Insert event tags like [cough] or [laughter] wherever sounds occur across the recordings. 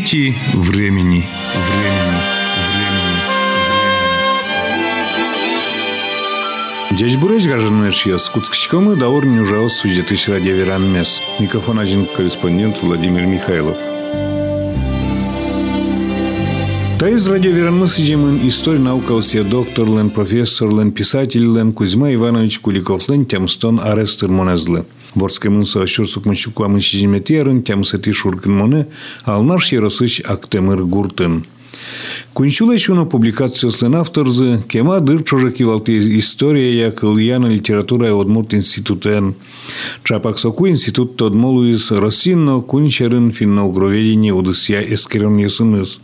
Нити времени. Времени. Дядь Бурыч гажанмершия скутскичкомы даур нюжаос сюжетыш радиоверанмес. Микрофон один корреспондент Владимир Михайлов. Таиз радиоверанмыс жемын история наука усе доктор лен профессор лен писатель лен Кузьма Иванович Куликов лен темстон арестер монезлы. Ворская мынса шурсук мачуква мыншижиметерын темсети шуркин моне алнар шеросыч актемыр гуртын. Кунчула шуна публикацияслен авторзы, кема дыр чужаки валты история я кыльяна литература одмурт институтен. Чапак соку институт тодмолуис Росинно кунчерын финно-угроведение удысья эскерон ясыныз.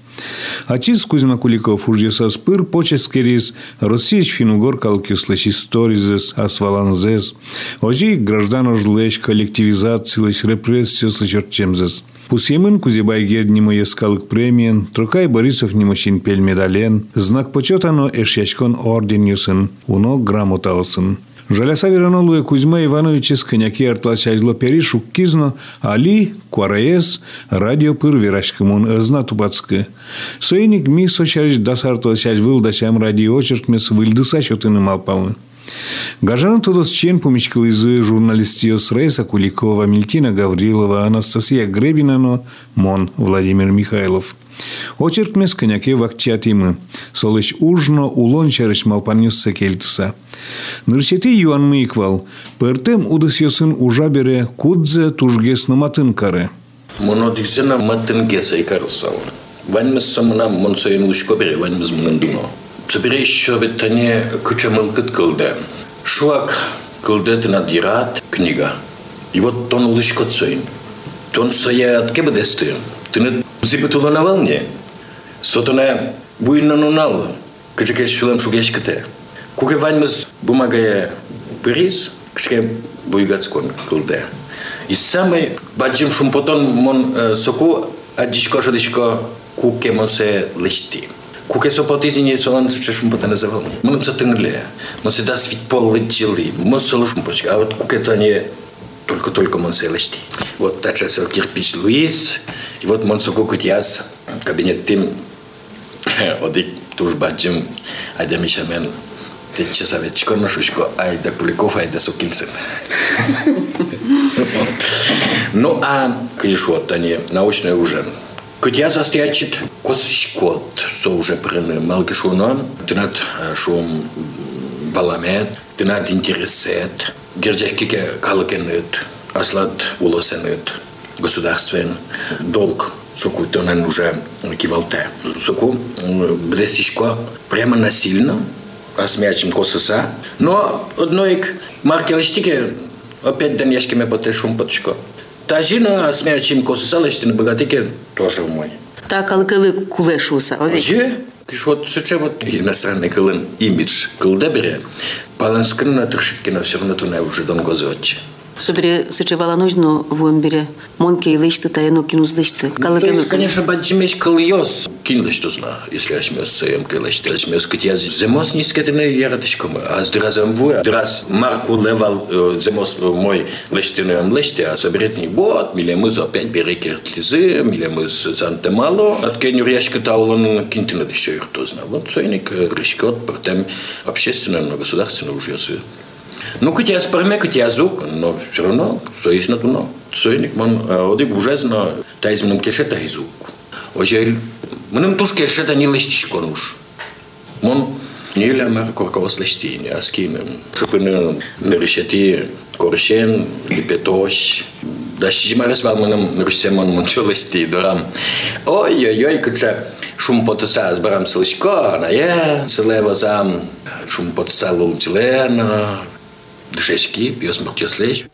Ачис Кузьма Куликов ужесас пыр поческерис Россияч финугор калкюслэч историзес асваланзес. Ожи граждан ожлэч коллективизациялэч репрессияслэч орчемзес. Пусемын Кузебай герднимо ескалык премиен, Трукай Борисов немощин пель медален, знак почета но эшячкон орден юсын, уно грамоталсын. Жаляса веранолуя Кузьма Иванович с коняки артлачайзло пери шуккизно, али, куараес, радио пыр верашкамун ызна тупацкы. Сойник ми сочарич дасартлачайз выл дасям радио очеркмес выльдыса чотыны малпамы. Гажан Тодос Чен помечкал из журналистиос Рейса Куликова, Мельтина Гаврилова, Анастасия Гребинано, Мон Владимир Михайлов. Очерк мес коняке вакчатимы. Солыч ужно улон чарыч малпанюс секельтуса. Нырсети юан мыйквал. Пертем удысьосын ужабере кудзе тужгес наматын каре. Монодиксена матын геса икарусал. Ваньмес самына монсоен лучко бере, ваньмес мындуно. Соберещу беттане кучамылкыт кылды. Шуак кылды тынадират книга. И вот тон лучко цойн. Тон соя от кебедесты. Тыны зипытула на волне. Сотона буйна нунал. Кычекеш шулам шугешкате. Куке ваньмыз бумагая пырис, кычке буйгацкон кылды. И самый баджим шумпотон мон соку адишко шадишко куке монсе листи. Куке со потизини солан се чешум пота не завал. Мон се тънгле. Мон се да свит пол летили. Мон се лошум почка. А вот куке то не только-только мон се лещи. Вот тача се кирпич Луис. И вот мон се кукут яс. Кабинет тим. Оди туж баджим. Айда мишамен. Те часа вече корно шушко. Айда Куликов, айда Сокилсен. Ну, а, кажешь, вот они, научный ужин. Кутя застячит косшкот, со уже прыны малкишуно, тынат шум баламет, тынат интересет, герджекике калыкенет, аслат улосенет, государствен долг соку тонен уже кивалте. Соку бдесишко прямо насильно, а смячим косаса, но одной маркелештике опять даньяшкиме потешум потшко. Та жина смячим косаса лештин богатике тоже мой. Та калкали кулешуса, овек. Же? Киш вот суче вот иностранный кылын имидж кылда бере. Паланскын на все равно туна уже дон гозочи. Собери сычевала нужно в Умбере. Монке и лышты, та ену кинус лышты. Ну, есть, конечно, баджимеш кыльос. Кинлы что зна, если ашмес саем кылышты. Ашмес кытья земос не скетины яратышком. А с дразом вуя. Драз марку левал земос мой лыштыны он лышты. А соберет не вот, миле мы за опять береки тлизы, миле мы занте мало. От кеню ряшка таулан кинтина еще их то зна. Вот сойник рышкот, общественно, но государственно уже ну, кутя спорме, кутя звук, но все равно, стоишь на туно. Сойник, мон, оди ужасно, та из мном кешета и звук. Оже, мном туш кешета не лестиш конуш. Мон, не ля мэр коркова слещти, не аскин. Шупыны нарышати коршен, липетош. Да шижмарес вал мном нарыше мон мон чолести дорам. Ой-ой-ой, кутя, шум потаса с барам слышко, на я, селева зам, шум потаса лулчилена, Дышечки, пьес мартюслей.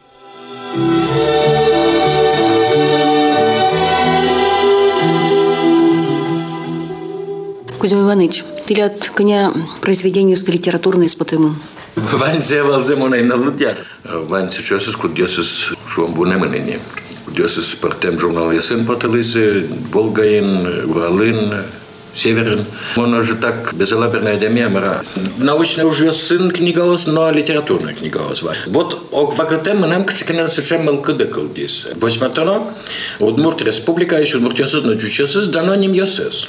Кузьма Иванович, ты от коня произведению с литературной испытыму? Вань зевал земонай на лудяр. Вань сейчас скудесыз шуам бунеманини. Кудесыз партем журнал ясен поталисе, Волгаин, Уралын, Северин. Он уже так безалаберная демемра. Научно уже сын книгаос, но литературная книгаос. Вот ок вакатем нам кчеканен сечем мелкыды кылдис. Восьматано, Удмурт республика, еще Удмурт йосыз, но чучосыз, дано ним йосыз.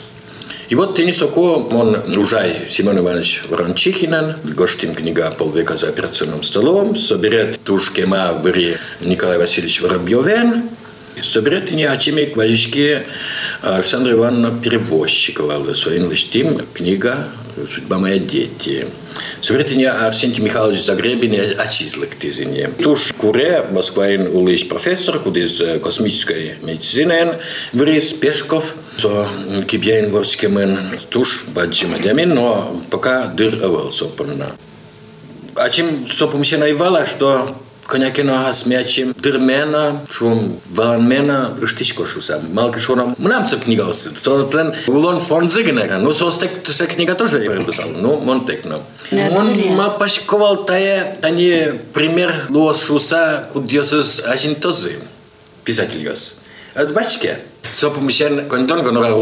И вот Тенисоко, он Ружай Семен Иванович Ворончихинен, Гоштин книга «Полвека за операционным столом», соберет Тушкема Бери Николай Васильевич Воробьевен, соберет не очимик вазички Александра Ивановна Перевозчикова, своим листим книга «Судьба моя дети». Съвретение Арсентий Михайлович Загребин отчислок тизине. Туш куре Москваин улыш профессор, кудис космической медицины, врис Пешков, со кибьяин ворскемен, туш баджимадямин, но пока дыр авал сопорна. А чем сопомщена Ивала, что Конякино смячим дырмена, шум валанмена, штичко шусам. Малка шуном мнамца книга ос. Сотлен улон фон зыгне. Ну состек тse книга тоже переписал. Ну монтекно. Он ма пашковал тае, они пример луос шуса кудиосыз ажинтозы. Писатель йос. Азбачке. Сопомщен кондон гонора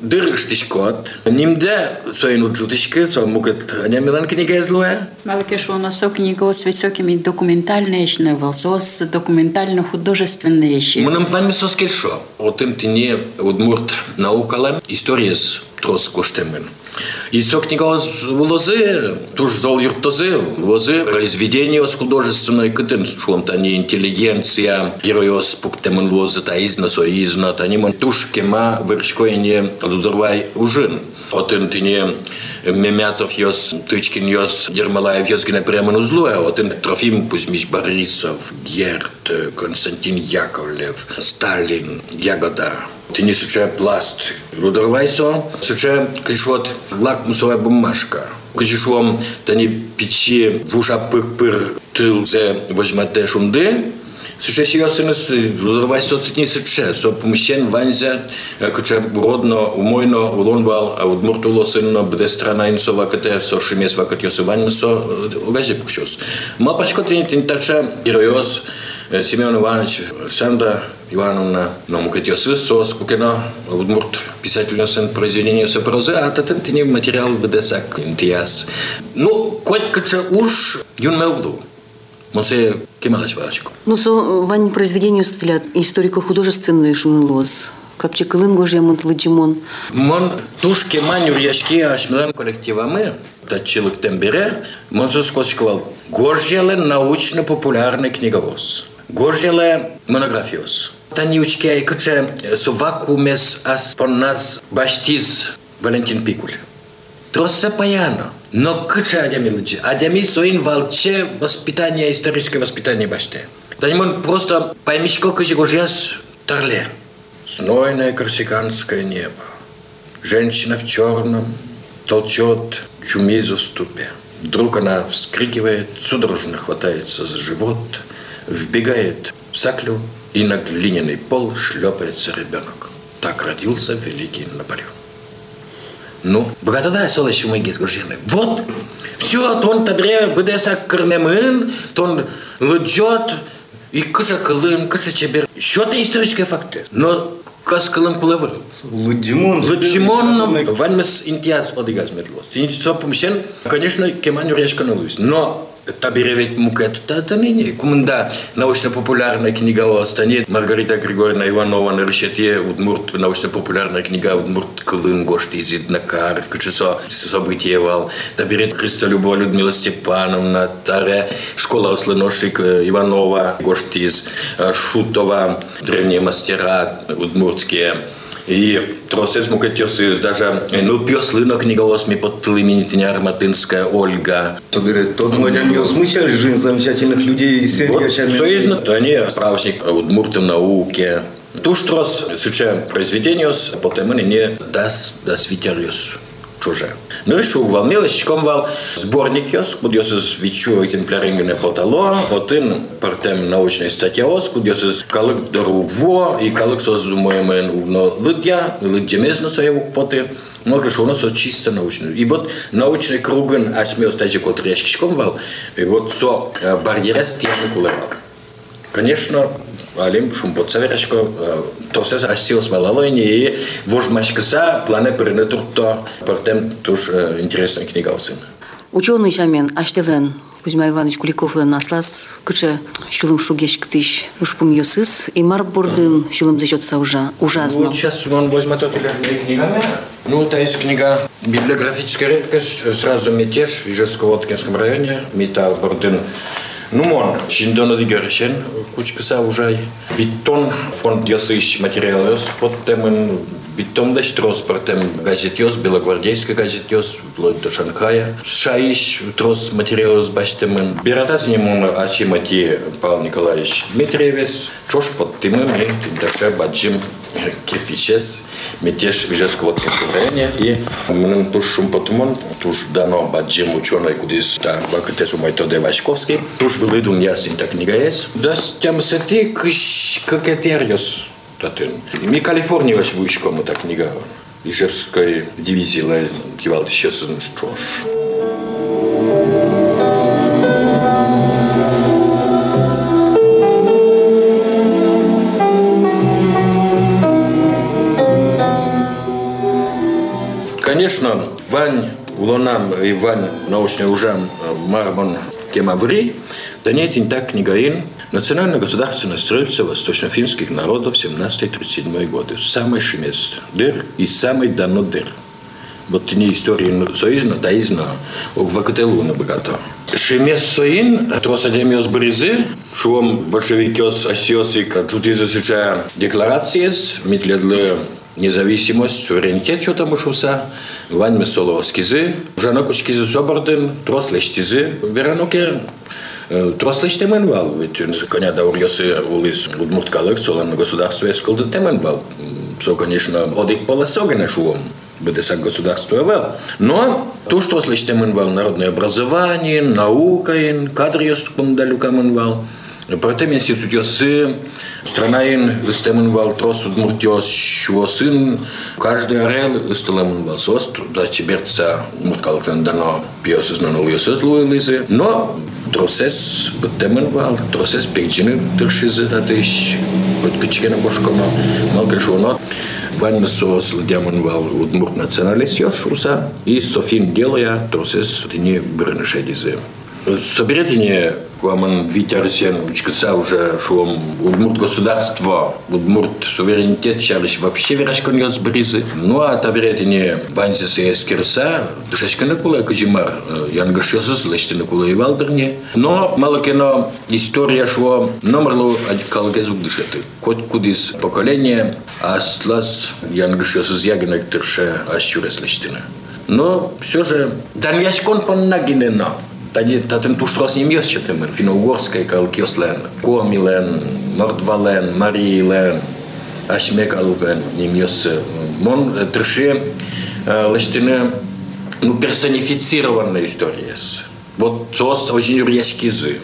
рудбаштичке дырыштишкот, нимде соин учутишке, со мукет анямилан книга излуя. Малкеш у нас книга с высокими документальные ещё волсос, документально-художественные ещё. Мы нам вами соскельшо. Вот им ты не удмурт наукалем, история с трос коштемен. И все книга лозы, туж зол юртозы, лозы, произведение с художественной кытын, шум-то не интеллигенция, герой с пуктемен лозы, та изна, со изна, та не мон туж кема, выршкой не лудорвай ужин. Вот им ты не Мемятов йос, Тычкин йос, Ермолаев йос гене прямо узлуя, вот им Трофим Кузьмич Борисов, Герт, Константин Яковлев, Сталин, Ягода, Ты не сучая пласт. Рудорвайсо, сучая кишвот лакмусовая бумажка. Кишвом тани печи вуша пыр-пыр тыл зе возьмате шунды, Суча сиосинус рудорвайсо тут не суча, со помещен ванзя, куча родно, умойно, улонвал, а вот муртуло сынно, бде страна инсова кате, со шимес вакат йосы ваннусо, угази пукшос. Ма пачко ты не тача, героёс, Семен Иванович, Александра Ивановна, но му като се сос кукена удмурт писателя сен произведение се проза, а татен ти не материал бъде сак интияс. Но кот кача уж юн меуглу. Но се кемалаш вашко. Ну, со вань произведению стилят историко-художественный шумелос. Капче кылын гожья монтлыджимон. Мон туш кеманю ряшки ашмилан коллективами, тачилык тембере, мон сос косиквал. Гожьяле научно-популярный книговоз. Гожьяле монографиос. Таниучки айкаче со вакуумес ас пон нас баштиз Валентин Пикуль. Тросса паяно. Но кыча адямилыджи. Адями соин волче воспитание, историческое воспитание баште. Танимон просто поймишь, сколько же гожьяс тарле. Знойное корсиканское небо. Женщина в черном толчет чумизу в ступе. Вдруг она вскрикивает, судорожно хватается за живот, вбегает в саклю, и на глиняный пол шлепается ребенок. Так родился великий Наполеон. Ну, богатада солощи мои сгружены. Вот, все, тон табре бедеса корнемын, тон лыджет, и кыча кылым, кыча чебер. Это исторические факты. Но kas кылым пулавыр. Лудимон. Лудимон, ванмес интиас одигас метлос. Со помещен, конечно, кеманю решка налуис. Но табиревет мукет, это не Кумында научно-популярная книга о Астане, Маргарита Григорьевна Иванова на решете, Удмурт, научно-популярная книга Удмурт Кылын Гошти из Иднакар, Кучесо события вал, табирет Христолюбова Людмила Степановна, Таре, школа Ослыношик Иванова, Гошти из Шутова, древние мастера удмуртские, и тросец мукатёсы даже ну пёслы книга осми под имени Арматынская Ольга. Говорит, тот младян не смысл жизнь замечательных людей с сердечами. Союзно, они справочник удмуртом науки. Туш трос суча произведениос, потом они не даст даст витериус чуже. Ну и шук вал мелочком вал сборник йос, куд йос из вичу экземпляринга не потало, один партем научная статья ос, куд йос из калык дорубво, и калык сос зумоемен угно лыдя, лыдя местно соевук поты, много что у нас чисто научно. И вот научный круган, а смел статья кот речком вал, и вот со барьерес технику левал. Конечно, алим шум подсаверашко тосес асиос малалойни и вожмашкаса плане перенетурто партем туш интересная книга усын. Ученый шамен аштелен Кузьма Иванович Куликовлен наслас кычы шулым шугеш ктыш ушпум йосыс и мар бордын шулым зачетса уже ужасно. Ну, сейчас он возьмет эту книгу. Ну, это есть книга библиографическая редкость, сразу мятеж в Ижевско-Воткинском районе, Мита Ну, мон, шиндона дигершен, кучка са ужай. Биттон фонд ясыш материалос под темен Биттон да трос партем газетиос, белогвардейская газетиос, вплоть до Шанхая. Шаиш трос материалос баштемен. Биратаз нему ачимати Павел Николаевич Дмитриевец. Чош под тымым и тиндака баджим кефичес мятеж в Ижевско-Воткинском районе. И туш шум потумон, туш дано баджим ученый, кудис та бакатесу Майтоде Вачковский. Туш вылыдун ясен так книга есть. Да с тем сети кыш какетериос. Татын. Ми Калифорния вышком эта книга. Ижевской дивизии кивал еще с Конечно, Вань Улонам и Вань научный ужам Марбон Кемаври, да нет, не так книгаин, Национально-государственное строительство восточно-финских народов 17-37 годы. Самый шимец дыр и самый дано дыр. Вот не истории соизна, таизна, вакателу на богато. Шимес соин, трос адемиос бризы, шуом большевикиос асиос и качутизы сыча декларациес, митледлы независимость, суверенитет, что там ушуса, вань месолова скизы, жанок скизы собордын, трос лештизы, вераноке Трослыш темен вал, ведь коня да урьосы улис удмурт калык, солан государство эсколды темен вал. Все, конечно, одик полосогане шуом БДС государство вел. Но то, что слышь темен вал, народное образование, наука, кадры есть кумдалю камен вал. Протем институт ясы, страна ин истемен вал трос удмуртиос шво сын, каждый арел истемен вал сост, да чеберца мурткалктен дано пиосыз нанул ясыз луэлизы. Но тросес темен вал, тросес пекчины тыршизы татыш, вот кичкена бошконо, малгрешоно. Вань сос лдямын вал удмурт националист ёш уса, и софин делая тросес тени бирнышедизы. Соберетине Куаман Витярсен, учкаса уже шуом Удмурт государство, Удмурт суверенитет, чарлись вообще верашкон йос бризы. Ну а таберетине банзис и эскерса, душашкана кула кузимар, янгаш йосус, лештина кула и валдерне. Но малакено история шуо номерлу калгезук дышеты. Кот кудис поколение, а слас янгаш йосус ягинек терше ащурес лештина. Но все же, дан яшкон поннагинено. Тоді татим ту штрос ним є ще тимир, фіно-угорський калкіослен, комілен, мордвален, марійлен, ашмекалвен ним йос. Мон треши лештине ну, персонифицированная история. Вот тост очень юрьяшкизы.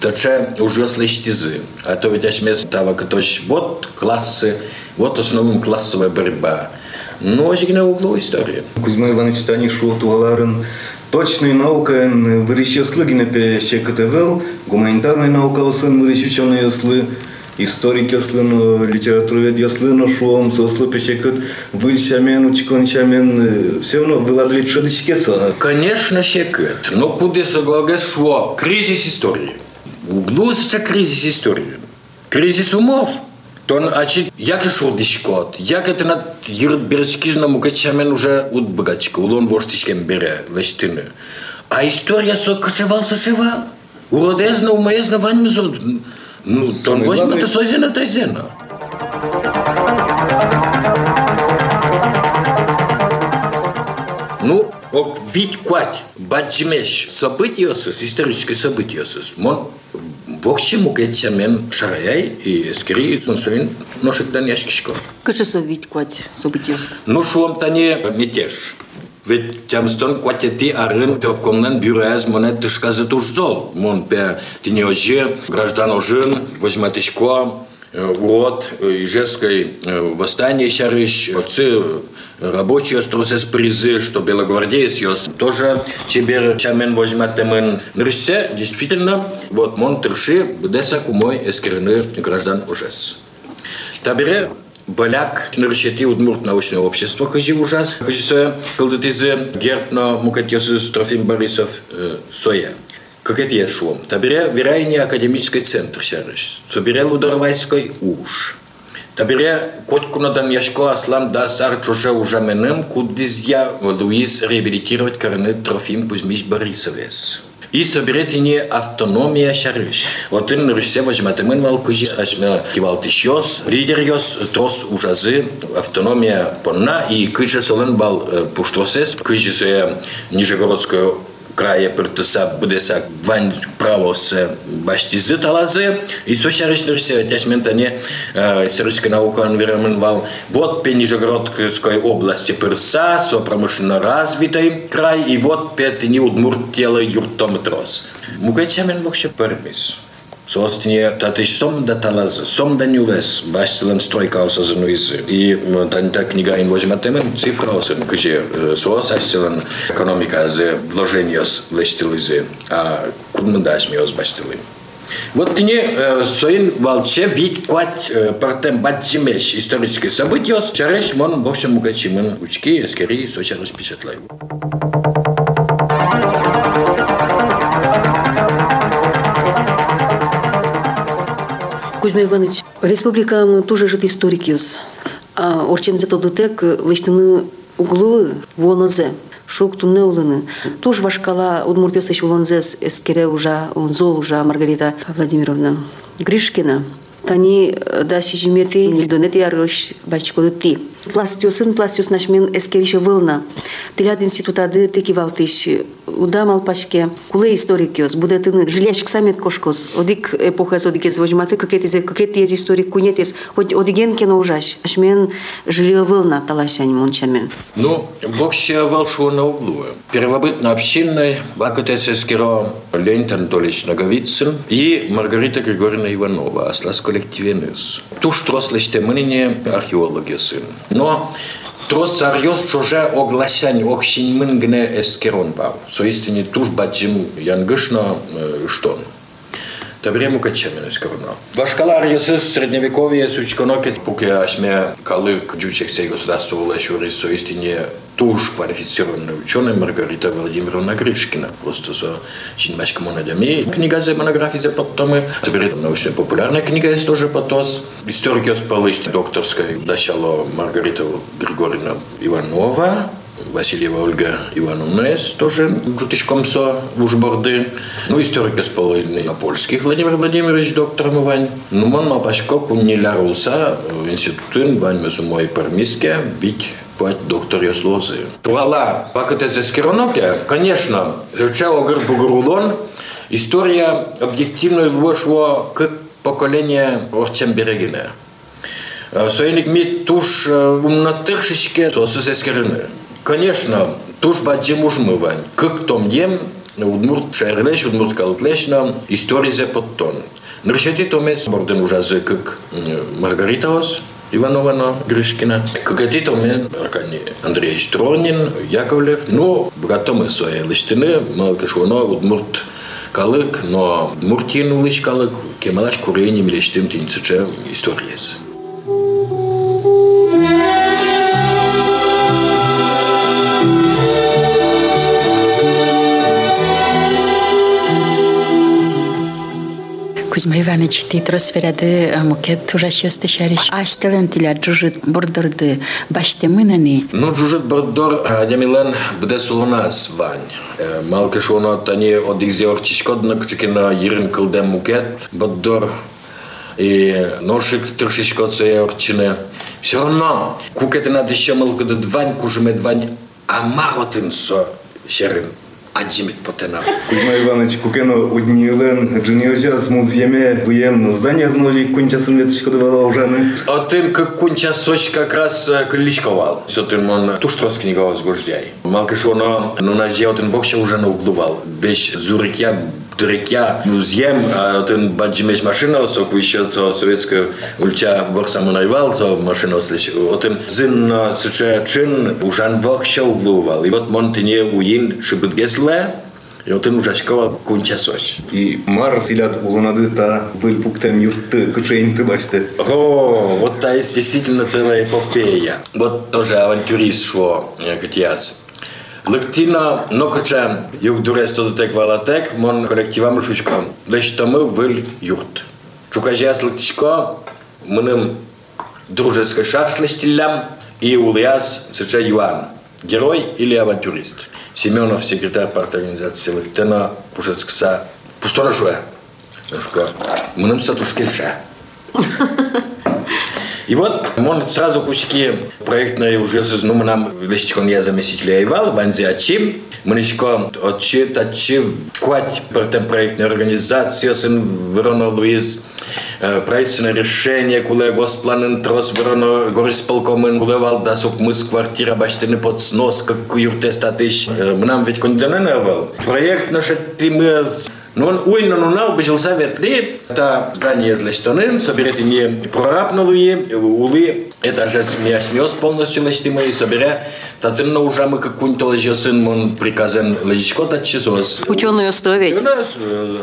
Точе уже слыштизы. А то ведь ашмес тава катош вот классы, вот основном классовая борьба. Ну, очень на углу история. Кузьма Иванович Станишев, Туаларын, Точной наукой выращил слыгина пе КТВЛ, гуманитарной наука сын выращил яслы, историк яслын, литературовед яслын, шуом, сослы пешекет, выльчамен, учкончамен, все равно было для шедычкеса. Конечно, шекет, но куда согласен, что кризис истории. Углу кризис истории. Кризис умов – то ачи як шол дишкот, як это на юрберчкизному качамен уже от богачка, улон воштишкем бере лештины. А история со кочевал сочевал. Уродезно, умеезно, вань мизод. Ну, то он возьмет это созина, тазена. Ну, ок вид квать, баджимеш, события, историческое событие, мон Вокси мукется мен шараяй и скири и тунсуин ношек даняшкишко. Кыше совить куать событиос. Ну шулам тане мятеж. Ведь тямстон кватети арын тёпкомнан бюраяз моне тышказы турзол. Мон пе ты тинеоже, граждан ожин, возьматышко, Вот, Ижевской восстание шарыш, отцы рабочие остался с призы, что белогвардеец ёс тоже теперь чамен возьмет темен. Нрысе, действительно, вот мон терши, бдеса кумой эскерны граждан ужас. Табере Боляк ныршети удмурт научное общество, кажи ужас, кажи соя, кылдытизы гертно мукатьёсы Трофим Борисов соя. Как это я шло? Табере верайне академический центр шарыш. Собере лударвайской уж. Табере коткунадан яшко аслам да сар чуже ужаменым, кудиз я Луиз реабилитировать карны Трофим Кузьмич Борисовец. И соберет не автономия шарыш. Вот ин рысе возьматымын мал кыжи ашме кивалтышьос, лидер йос трос ужазы автономия понна и кыжи солын бал пуштосес, кыжи се Нижегородскую крае пыртыса будеса вань правос баштизы талазы и со шарышлырсе тяжментане серыская наука анвермен вал вот пе Нижегородской области пырса со промышленно развитой край и вот пет не удмуртела юртометрос. Мукачамен вообще пермис. Собственно, татыш сом да талаз, сом да нюлес, баштилен стройка осозануизы. И та книга ин возьматемен цифра осен, кыже соос астилен экономика зе вложения с лештилизы, а кудмандаш миос баштилы. Вот тине соин валче вид квать партем баджимеш историческое событие, чареш мон бовше мукачимен учки, скорее соча распечатлаю. Кузьма Иванович, республика тоже жит историкиус. А орчем за тодутек лыштыны углы вонозе. Шук туне улыны. Туж вашкала удмуртёс еще улонзес эскере уже, унзол уже Маргарита Владимировна Гришкина. Тани да сижимети лидонет ярыш бачкоды ти. Пластиосын пластиос нашмен эскерише вылна. Тилят институтады теки валтиш. Удам алпашке. Куле историкиос. Буде тыны жиляшк самет кошкос. Одик эпохас одикес возьматы какетизе какетиез историк кунетес. Хоть одиген кено ужаш. Ашмен жилио вылна талашань мончамен. Ну, вообще волшебно на углу. Первобытно общинной Акатец Эскеро Леонид Анатольевич Наговицын и Маргарита Григорьевна Иванова, Аслас коллективеныз. Туш трослыште мынине археология сын. Но Трос арьос чуже оглашань охшин мынгне эскерон бав. Соистине туш баджим янгышно штон. Табрему качемен эскерно. Башкала арьосы средневековье сучконокет пуке ашме калык джучек сей государство улашурис соистине туж квалифицированная ученая Маргарита Владимировна Гришкина. Просто со чинмашка монадями. Книга за монографии за потомы. Теперь научно-популярная книга есть тоже потос. Историки спалыш докторской начало Маргарита Григорьевна Иванова. Васильева Ольга Ивановна есть тоже жутичком со ужборды. Ну, историк спалыш на польских Владимир Владимирович доктор Мувань. Ну, мон мапашко куннилярулса институтын бань мой пармиске бить пать доктор Яслозы. Туала, пакете за скироноке, конечно, лючало грбу грулон, история объективно вошла к поколению Орчем Берегине. Союзник ми туш умнатыршечке сосысе скирины. Конечно, туш баджим ужмывань. Как том ем, удмурт шайрлеш, удмурт калтлешна, история за подтон. Нршети томец борден ужазы, как Маргаритаос, Ивановна Гришкина. Какати мен Аркадий Андреевич Тронин, Яковлев. Ну, братом своей листины, малкашвоно, удмурт калык, но муртин улыч калык, кемалаш курени милештим тинцуча историес. Измайване чити тросферяды мукет тужащёсты шариш. Аштылын тиля джужит бордорды башты мынаны. Ну джужит бордор демилен буде сулуна свань. Е, малка шуно тани от игзеор чишкодна кучкина ерин кылдем мукет. Бордор и е, ношик трешечко це орчине. Все равно кукете надо еще да двань кужеме двань амаротын со шерин. Аджимит потенар. Кузьма Иванович Кукено уднилен, джиниозяз муземе, буем здание зножи, кунчасым леточко давала ужаны. А тим, как кунча соч как раз кличковал. Все тим он туш трос книга возгождяй. Малка шо на, ну на же один вокше уже на углувал. Беш зурик я Турекя музеем, а тын баджимеш машина, соку еще то советская ульча борса мунайвал, то машина слышь. Вот им зин суча чин ужан вах ще углувал. И вот монтине уин шибыт гесле, и вот им ужачкова кунча сош. И мар тилят улунады та был пуктем юрты кучейнты башты. О, вот та есть действительно целая эпопея. Вот тоже авантюрист шло, Катяц. Лактина нокача юг дуреста до теква латек, мон колектива мушушка. Лещамы выл юрт. Чукажяс лактишко, мыным дружеска шар с лестилям и улыяс сыча. Герой или авантюрист? Семенов, секретарь парторганизации Лактина, Пушецкса. Пушторашуя. Мыным сатушкельша. [laughs] И вот, можно сразу куски проектные уже с ну, нам листиком я заместитель Айвал, ванзи ачим, мнишко отчет, отчет, квать партем проектной организации, сын Верона Луиз, правительственное решение, куле госпланен трос Верона горисполкомен, куле валдасук мыс квартира баштины под снос, как юрте статыш. Нам ведь кондененервал. Проект наш, мы но он уйна ну нау бежал совет ли, это здание из лештонын, соберете не прорабнули, улы, это же смея смес полностью лешти мои собере, татын на уже мы какую-нибудь лежи сын, мон приказан лежишко тачисос. Ученую оставить. У нас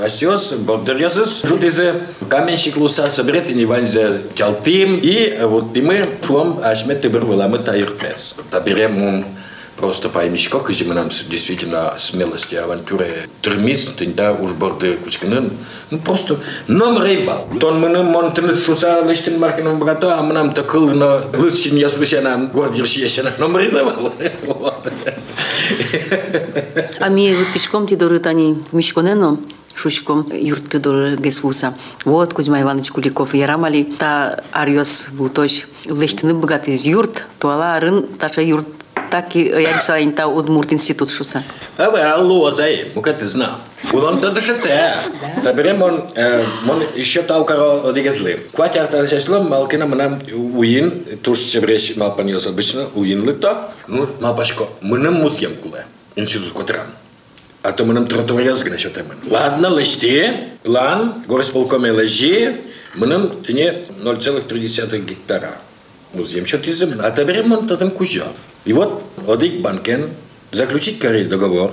осес, бордерезес, жутизе, каменщик луса, соберете не ванзе тялтим, и вот и мы шум, ашмет ты был мы таиртес. Таберем просто поймешь, как же мы нам действительно смелости, авантюры, термиз, тогда уж борды кучкины, ну просто номер ивал. Тон мы нам монтен шуса лиштин маркином богато, а мы нам такыл на лысин я спустя нам гордир щесена номер ивал. А ми вот пешком ти доры тани мишконено, шучком юрты доры гесвуса. Вот Кузьма Иванович Куликов ярамали та ариос вуточ лештины богат из юрт, туала рын таша юрт так и я писала инта удмурт институт шуса. А вы алло, зай, ну как ты знал? Улон то даже те. Таберем он, он еще тау каро одигезли. Квати арта чешлом, малкина манам уин, туш чебреш малпаниос обычно, уин лыпта, ну малпашко, мынам музьем куле, институт котран. А то мынам тротуаряз гна що темен. Ладно, лишти, лан, горосполкоме лежи, мынам тіне 0,3 гектара. Музеем что ты земля. А таберем он татам кузя. И вот одик банкен заключить корей договор,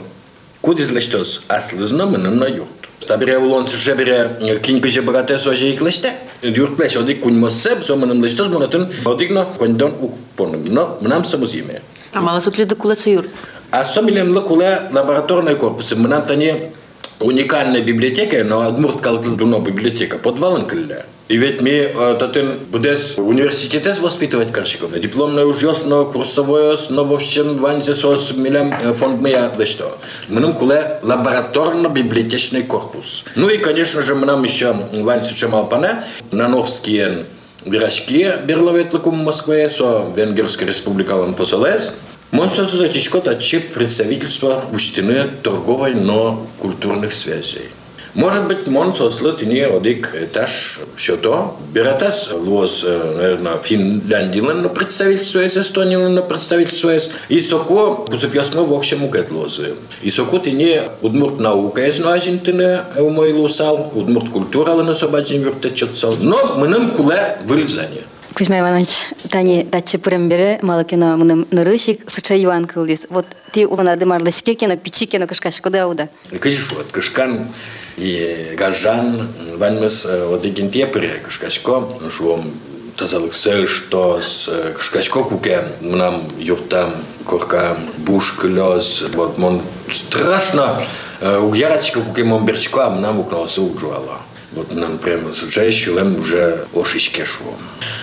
куда излечтос, а слызно мы на юрт. Табере улон шебере кинь куже богате сожи и клеште. Юрт клеш одик кунь мосеб, со мы лечтос монотын одикно кондон упонным. Но нам самозиме. А мало сутли до кулеса юрт. А сомилем лакуле лабораторные корпусы. Мы нам тане уникальная библиотека, но Адмурт Калдуно библиотека, подвален кылля. И ведь мы татын будес университетес воспитывать карщиков. Дипломное ужьос, но курсовое, но в общем ванзе сос милям фонд мы да что. Мы нам куле лабораторно-библиотечный корпус. Ну и, конечно же, мы нам еще ванзе чемалпане, нановские вирашки берловет лакум Москве, со Венгерская республика Ланпосалес. Монстр затичкот отчип представительства учтены торговой, но культурных связей. Может быть, мон сослат не одик этаж все то. Бератас лос, наверное, Финляндилен на представительство с Эстонилен на представительство с. И соко, пусапьясмо в общем угет лозы. И соко ты не удмурт наука из нажинтыне у мой лусал, удмурт культура лена собачин вертечетсал. Но мы нам куле вылезание. Кузьма Иванович, тани датчы пырымбере малыкина мыным нырышик сыча Иван кылдис. Вот ти уланады марлышке кена пичи кена кышкаш куда уда. Кыжиш вот кышкан и газан ванмес одигин тепре кышкашко шуом тазалык сэр что с кышкашко куке нам юртам коркам буш клёс вот мон страшно угярочка куке мон берчко нам укнался угжуала. Вот нам прямо случайно лем уже ошишке шло.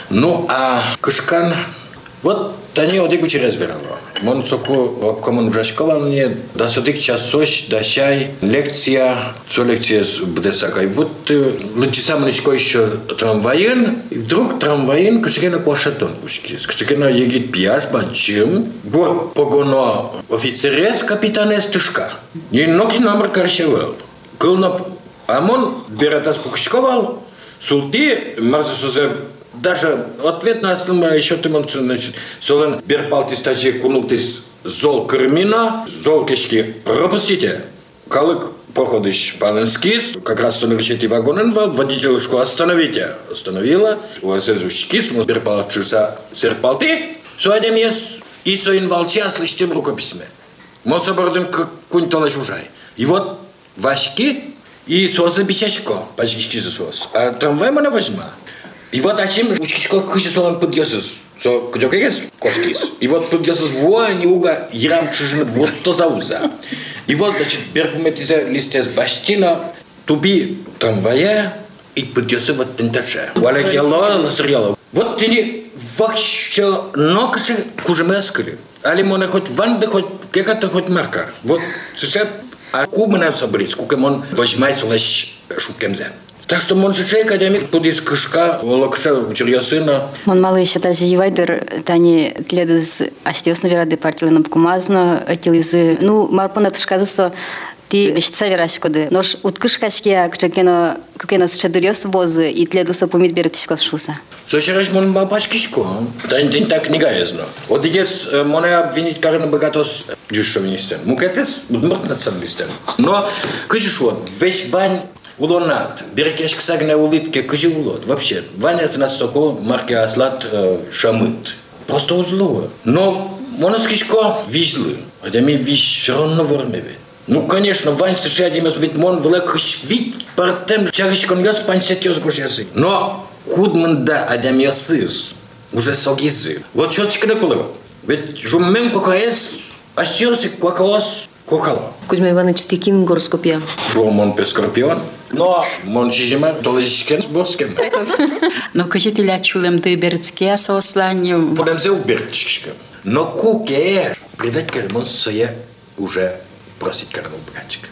Ну, а кышкан, вот тани одигу через верало. Мон соку комун жашкова мне да содик часош да чай лекция, цо лекция с бдесакай. Вот лучше сам ничко еще трамваен, и вдруг трамваен кышкена кошатон пушки. Кышкена егит пьяш бачим, вот погоно офицерец капитанес тышка. И ноги номер каршевал. Кылна Амон бератас покучковал, султи, марса сузе даже ответ на основа еще ты мон значит солен берпалти стачи кунутис зол кырмина зол кешки пропустите Калык проходишь Паненскис, как раз он решит и вагон вал, водительшку остановите. Остановила, у вас из ушкис, мы перпалчуса серпалты, суадем ес, и соин волча слышим рукописьме. Мы собордым кунь толаш ужай. И вот вашки и соза бичачко, почти сос. А трамвай мы возьма. И вот очим учкичко кыşı солан подъезд. Со кудёк егес кошкис. И вот подъезд во не уга ярам чужин вот то зауза. И вот, значит, берпуметизе листес баштина, туби трамвая, и подъезд вот тентача. Валя келла ласырьяла. Вот тени вообще нокши кужемескали. Али моне хоть ванда, хоть какая-то хоть марка. Вот сейчас а кубы собрать, сколько он возьмай слышь шукемзе. Так что мон сучай академик тут из кышка, волокша учерьясына. Мон малы даже евайдер тани тледыз аштиосно верады партиялы кумазно этилизы. Ну, марпона тышказысо ти лишца верашкоды. Нош уткышкашкия кчекено кукено счадырёс бозы и тледуса помит берет тишкос шуса. Сочераш мон бабашкишко. Тань день так не гаезно. Вот идес моне обвинить карена богатос дюшовинистен. Мукетес удмырт националистен. Но кыжиш вот, весь вань улонат, берекешк сагне улитке кыжи улот. Вообще, вань это настолько марки аслат шамыт. Просто узло. Но моноскишко вижлы. А ми виж все равно вормеве. Ну, конечно, Вань сейчас ведь мон велик вид, перед тем, чагаш коньос пансетиос гушеси. Но кудманда адямиосыз уже согизы. Вот что чекне кулева. Ведь жуммен кокаес, асиоси кокаос кокало. Кузьма Иванович, ты кин гороскопия. Шумон пескорпион. Но мон чижима толежишкен боскем. Но кажете ли чулем ты берцкия сосланию? Будем се уберчишка. Но куке, привет кармон сое уже просить кармон братчик.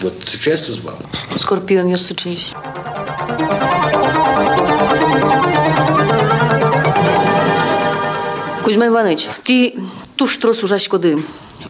Вот сейчас звал. Скорпион Йосичевич. Кузьма Иванович, ти ту штрос ужа шкоды.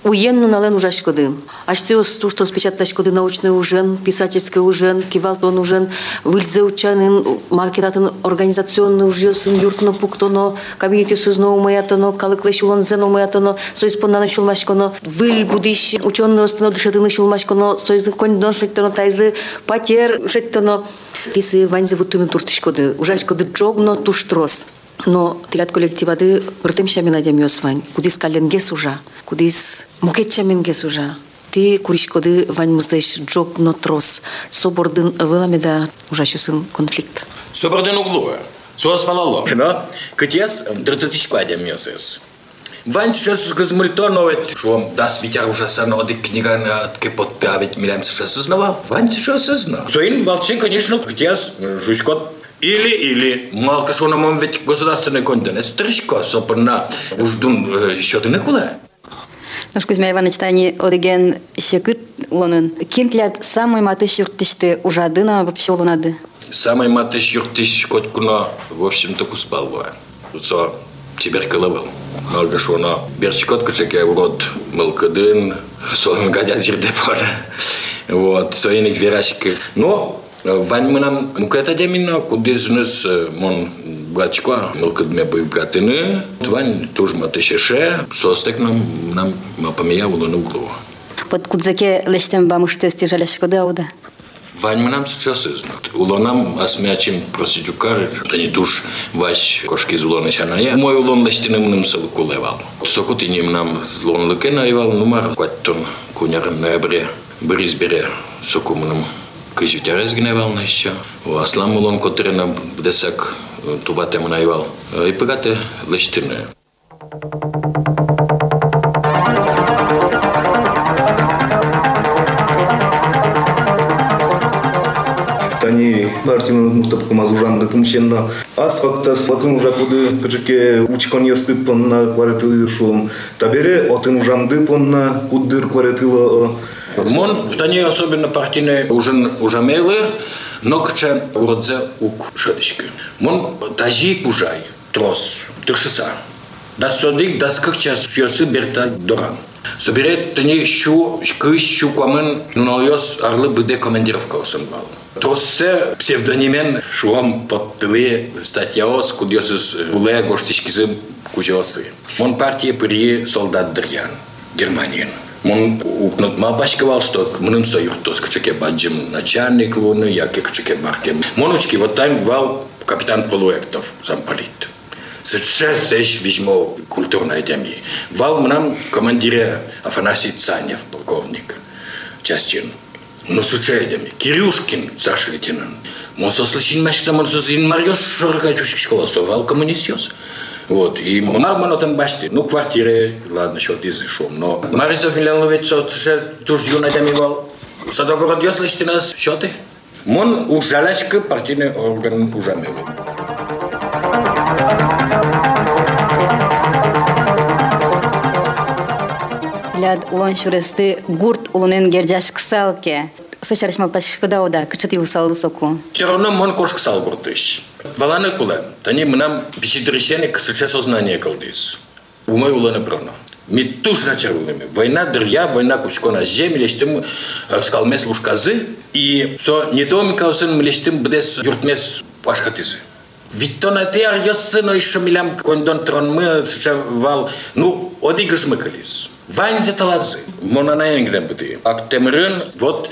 Уенну нален ужа шкоды. А что с ту штрос печатать шкоды научный ужен, писательский ужен, кивалтон ужен, выльзе учанин, маркетатын организационный ужьосын, юртно пуктоно, кабинете сызно умаятоно, калыклеш улонзено умаятоно, сойс поннаны шулмашконо, выль будиш ученый остано дышатыны шулмашконо, сойс коньдон шеттоно, тайзлы патер шеттоно. Тисы ванзе бутыны туртышкоды, ужашкоды джогно ту штрос. но тилят коллективады быртым шамина демиосвань кудис каленге сужа кудис мукет шаминге сужа. Ти куришкоды вань муздайш джок нотрос собордын выламеда ужащусын конфликт. Собордын углуа суас фалало но кытьяс э, дрототишква демиосес Вань сейчас газмультор, но ведь что дас витяр уже сорно дик книга на ткепотта, ведь милям сейчас узнавал. Вань сейчас узнал. Суин Волчин, конечно, где э, жучкот. Или-или. Малка что нам ведь государственный контент. Сопорна. Уж дун еще ты никуда. Наш Кузьма Иванович тани одеген шекыт лонын. Кинтлят самый матыш юртышты ужадына вообще лонады. Самый матыш юртыш кот куна, в общем-то, куспал ва. Со что на берчикот кучеке урод мелкадын, сон гадят зирдепора. Вот, соиник верашки. Но Вань мы нам мукета демина, куда знес мон бачква, мелкадме бывгатыны. Вань тоже матышеше, состек нам нам мапамиявуло на углу. Вот кудзаке лештем бамышты стяжали шкоды ауда. Вань мы нам сейчас изнут. Улонам асмячим просидюкар, они туш вась кошки з улона шаная. Мой улон лестиным нам салкулевал. Сокот и ним нам лон лыкена ивал, нумар кваттон куняр ноябре, бризбере, сокумным кыжутярез гневал на еще. У аслам улон котрена бдесак тубате му наивал. И пегате лестине. Тани партияның муктап кумаз ужанды кумченна. Аз факта отын ужа куды кыжыке учкон ясты понна кваретылы шум. Табере отын ужанды понна кудыр кваретылы. Мон в тане особенно партийные уже уже но кче уродзе ук шедышки. Мон тажи пужай трос тыршица. Да содик да скакча фьосы берта доран. Соберет тани щу кыш щу куамен нунальос арлы быде командировка осынбал. Троссе псевдонимен шуам подтылы статьяос кудьосыз уле гоштишкизым кужосы. Мон партия при солдат дырьян. Германиян. Мон укнут ма башкавал, что мным со юртос кчеке баджим начальник луны, яке кчеке маркем. Монучки вот там вал капитан проектов замполит. Сейчас здесь візьмо культурной деми. Вал нам командире Афанасий Цанев, полковник, частин. Ну, с учедями. Кирюшкин, старший лейтенант. Мон со слышин мәшкісі, мон со зин марьос шорга чушки школа, со вал коммунистиос. Вот. И нормално там башти. Ну, квартиры, ладно, счет из шум. Но Марисов Милянович, вот же тужью на даме был. Садоброд, если ты нас счеты. Мон ужалячка партийный орган ужамел. Ляд улан шуресты гурт улунен гердяш ксалке. Сочарышма пашкыдауда, кычытыл салды соку. Все равно мон кошк сал гуртыш. Валаны кула, тани мнам пичидришене ксыча сознание калдыс. Умой уланы проно. Ми туж начарулыми. Война дырья, война кучко на земле, лестим скалмес лушказы. И со не то микаусын млестим бдес юртмес пашхатызы. Ведь то на те арьосы, но еще милям кондон трон мы вал, ну, оди гжмыкались. Вань зеталадзы, мона на энгне быты. А темрын, вот,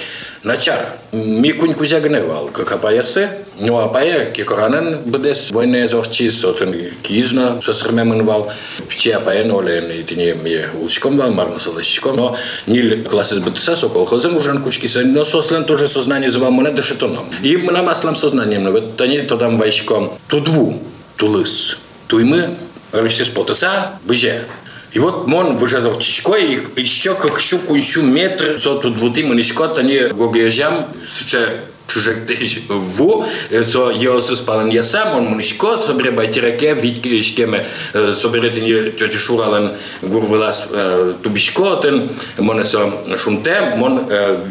начар. Ми кунь кузя гневал, как апаясы. Ну, апая, кекоранен бдес, войне зорчиз, отын кизна, со срмемын вал. Все апая нолен, и тине ми уском вал, марно солощиком. Но нил классы бытса, со колхозен ужан кучки сын, но сослен тоже сознание звал моне дешетоном. И мы нам аслам сознанием, но вот они то там вайщиком, тудву, тулыс. Туймы, рысис потаса, быже. И вот мон выжазов чичкой, и еще как щуку еще метр, со тут вот им нишкот, они гогежам, суча чужек [laughs] ву, со еос спален я сам, он мунишкот, собере байтираке, витки шкеме, собере тени тетя Шурален гурвелас тубишкотен, мон со шумте, мон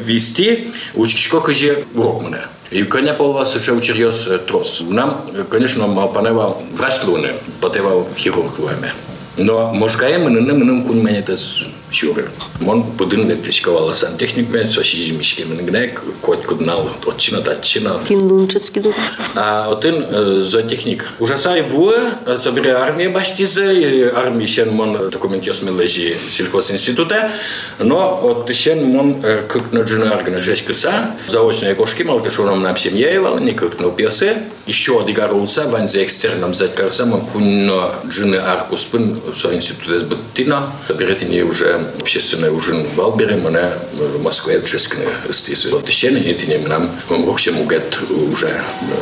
вести, учкишко каже грокмане. И коня полва суча учерьез трос. Нам, конечно, малпанева врач луны, потевал хирург луэме. Но мы на мы кун мене тас шуры. Мон будин электричковала сантехник мен со сизимишке мен гне кот куднал отчина татчина. Кинлунчецкий дух. А отын за техник. Ужасай в собере армия баштизе, армия сен мон документиос мележи сельхозинститута, но от сен мон как на джина организация заочные кошки малкашуном нам семья не как на пьесе. Еще одигарулся, вань за экстерном задкарса, мон кунно джины аркус пын со институте сбыттина. Соберетине уже общественный ужин в Албере, мне в Москве ческне стисы. Вот еще не тине нам вообще мугет уже.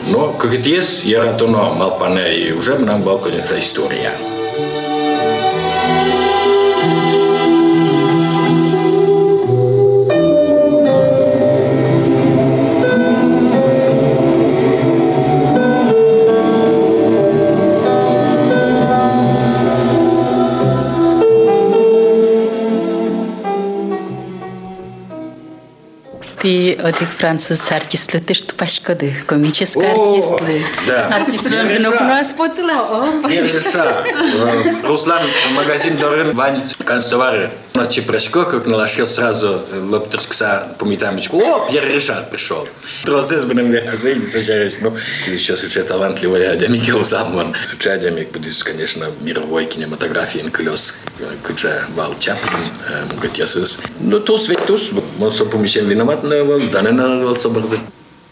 Но как это есть, я ратуно малпане, и уже нам был, конечно, история. Ты одик француз артистлы, ты что пашкоды, комический О, артистлы. да. Ну, ну, спотыла, о, реша. Руслан, магазин Дорын, Вань, канцтовары. Ночи прочко, как наложил сразу лаптерскса по метамечку. О, Пьер Решат пришел. Тросес бы нам магазин, сочарить. Ну, еще случай талантливый академик Илзаман. Случай академик будешь, конечно, мировой кинематографии инклёс, куча Вал Чаплин, Мугатьясыс. Ну, тус ведь тус, мы помещением виноват, но даны надо собрать.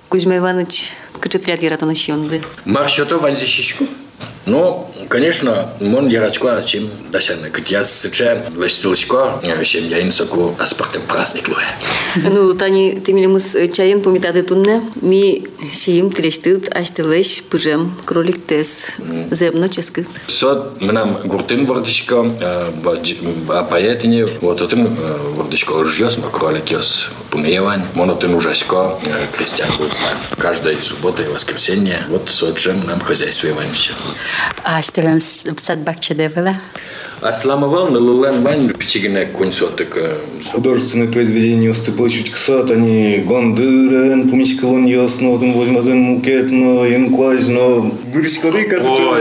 Кузьма Иванович, кычыт ляд яратон шионды. Ну, конечно, мон ярачко, чем дашаны, как я сыча, властилочко, чем я инсоку аспартем праздник луя. Ну, тани тимилимыз чайын помитады тунне, ми шиим тирештыт, аштылыш, пыжем, кролик тес, земно ческыт. Сот мнам гуртын вордичко, а поэтине, вот этим вордичко жьёс, но кролик ёс пумеевань, монотын ужасько, крестьян гурца. Каждой субботы и воскресенье, вот сот же нам хозяйство Ивановича. А что ли, в сад лулан вань пичигине кунь сотык. Художественные произведения Степанович Ксат, они Гондырен, Пумичкалон Ясно, вот возьмем Мукетно, Янквазно, Выречкады, Ой, казачок,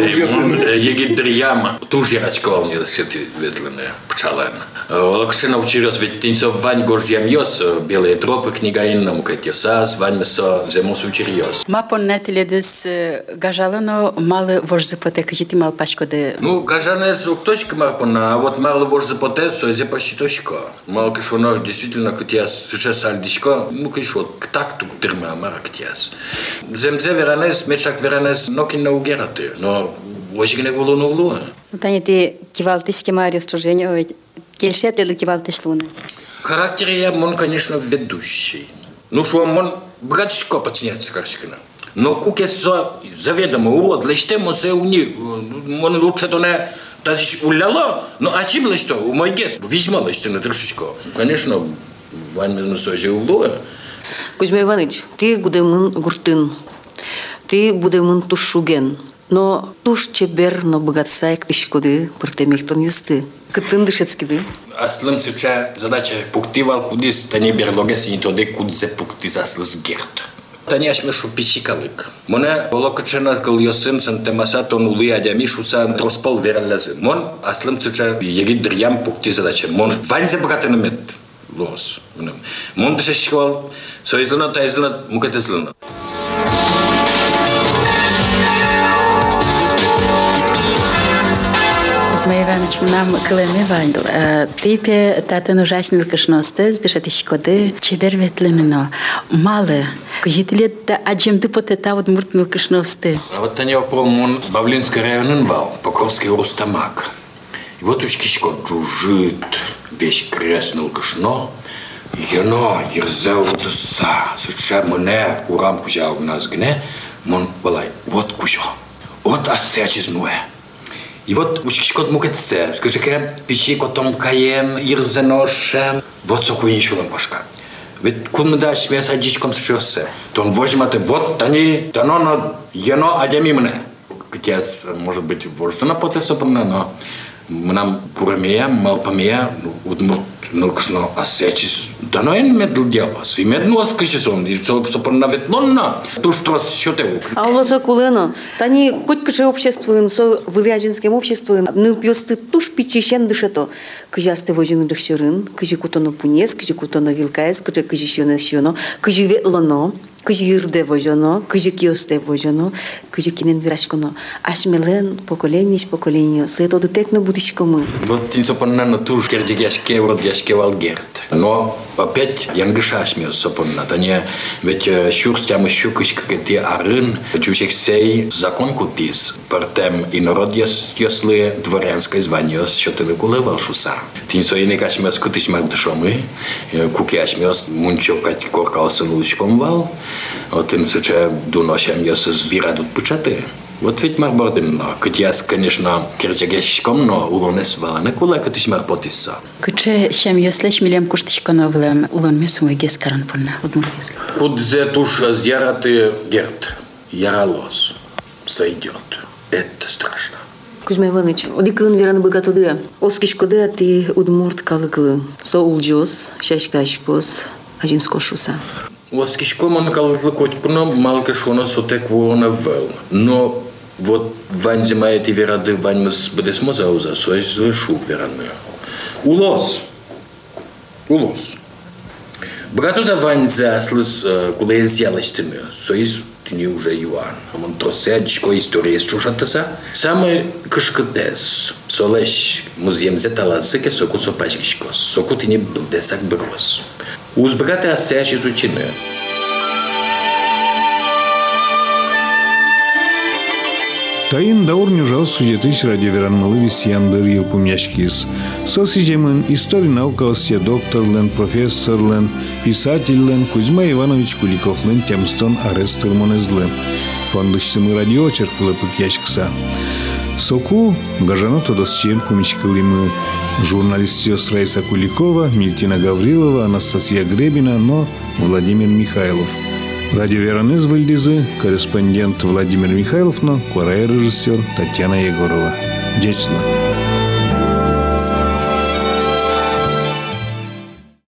егидр яма. Туж ярачков не сети ветлене пчален. Лакшина училась ведь тинцо вань горжьям йос, белые тропы книга инному катьосас, вань месо земос учирьос. Ма поннетеле дес гажалано малы вож запоте, кажите мал пашкоде. Ну, кажане звук марпона, а вот мало вож запотецу, а почти точка. Мало каш воно действительно кутяс, сейчас альдичко, ну каш вот к такту терма мара кутяс. Земзе веранес, мечак веранес, нокин на угераты, но Ошигне гулу ну гулу. Тани ти кивалтиш кемари стружение, кельшет или кивалтиш луны. Характер я, он, конечно, ведущий. Ну что, он братишко подсняться, корочкина. Но куке со заведомо урод, лишь музе уни, он лучше то не тази уляло, но а чим лишь то, у мой гес, візьма лишь то на трошечко. Конечно, Вань на сожі улує. Кузьма Иванович, ты гудемын гуртын, ты будемын тушуген. Но туш чебер но богатсайк тышкоды пыртемектон юсты. Кытын дышецкиды. Аслым сыча задача пуктивал кудис, та не берлоге сини тоде кудзе пуктис аслыс герт. Таняш мешу писикалык. Муна волокчана кылйосын сантемаса тон улы адями шусан троспал вераллазы. Мон аслым цуча егит дырьям пукти задача. Мон ванзе богатынымет. Лос. Мон тышешквал. Соизлына тайзлына мукатезлына. Кузьма Иванович, нам кылеме вайдл. Типе татын ужасный кышносты, дышат ишкоды, чебер ветлемено. Малы. Кujitlet да аджемды потета вот муртнул кышносты. А вот они опромон Бавлинский районын бал, Покровский Рустамак. И вот уж кишко джужит, весь креснул кышно, Ено, ерзел са, сыча мне урам кузя у нас гне, мон балай, вот кузя, вот асячиз муэ. И вот учкишкот мукетсе, скажи ке, пичи котом каем, ерзеношем, вот сокуй ничего лампашка. Ведь кунда смес адичком счёсе. То он возьмет, вот они, тано, ено, адями мне. Китец, может быть, ворсана потеса но нам пурамея, малпамея, удмут, ну, кшно, асечис, да но ен медл дявас, и медну аскашисон, и все сопорна ветлонна, туш трос счетеву. А улоза кулено, тани коть каже обществуен, со вылязинским обществуен, ныл пьосты туш пичищен дышето. Кыжасты вожину дышчырын, кыжи кутоно пунес, кыжи кутоно вилкаес, кыжи кыжи щено щено, кыжи ветлоно, кыжи юрде вожоно, кыжи Кыжгирде вожоно, кыжгиосте вожоно, кыжгинен вирашконо. Аз мелен поколение с поколение, со ето детек на будишкому. Вот тин со панна на тур, кердигяш кеврод, гяш кевал герт. Но опять янгыша смес сопорна, тане, ведь щурстям щукыш как те арын, чучек сей закон кутис, партем и народ ясли дворянское звание с счетовы кулывал шуса. Тин со ине кашмес кутиш магдышомы, куки ашмес мунчокать коркалсын улычком вал, вот тин суча дуношем яс звирадут пучаты. Вот ведь марборден, кытяс, конечно, кирчагешком, но улонес валане кула кытиш марпотисса. Кыче шем йослеш милем куштишконо влем, улон месумы гес каран пунна, удмургес. Кудзе туш зяраты герт, яралос, сойдет. Это страшно. Кузьма Иванович, одикын веран богатуды. Оскишкоды ати удмурт калыклы. Со улджос, шашкашкос, ажинско шуса. Оскишко мон калыклы котькуно малкаш вона сотек вона вел. Но вот вань зимает и верады вань мыс бедес мозауза, сой шуб вераны. Улос. Улос. Богато за вань заслыс, куда я сделалась теми, соис тени уже Юан. Он тросе, дичко история с чушатаса. Самый кышкатес, солеш музеем зетала цыке, соку сопачкишкос, соку тени был десак брос. Уз богаты асящи Тайын даурню жал сюжетыч ради веранмалы висяндыр елпумяшкис. Сосижемын история наукалсия доктор лен, профессор лен, писатель лен, Кузьма Иванович Куликов лен темстон арестыр монезлы. Фондышсымы радио черквылы пыкяшкса. Соку гажано тодосчен пумичкалымы журналист Раиса Куликова, Мильтина Гаврилова, Анастасия Гребина, но Владимир Михайлов. Радио Веронез Вальдизы, корреспондент Владимир Михайлов, но режиссер Татьяна Егорова. Дечна.